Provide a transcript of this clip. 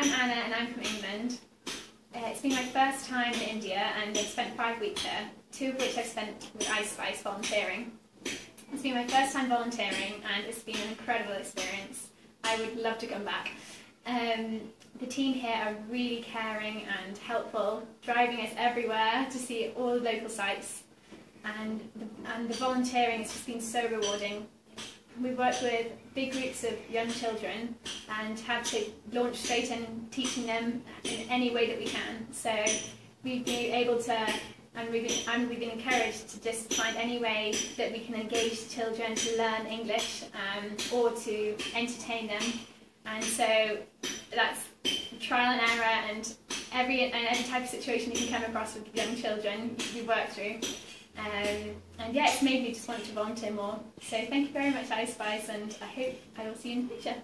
I'm Anna and I'm from England. Uh, it's been my first time in India and I've spent five weeks here, two of which I've spent with ISPIICE volunteering. It's been my first time volunteering and it's been an incredible experience. I would love to come back. Um, the team here are really caring and helpful, driving us everywhere to see all the local sites. And the, and the volunteering has just been so rewarding. We worked with big groups of young children and had to launch straight in teaching them in any way that we can. So we've been able to, and we've been, and we've been encouraged to just find any way that we can engage children to learn English um, or to entertain them. And so that's trial and error and every and every type of situation you can come across with young children you work through. Um, and yeah, it's made me just want to volunteer more. So thank you very much, ISPIICE, and I hope I will see you in the future.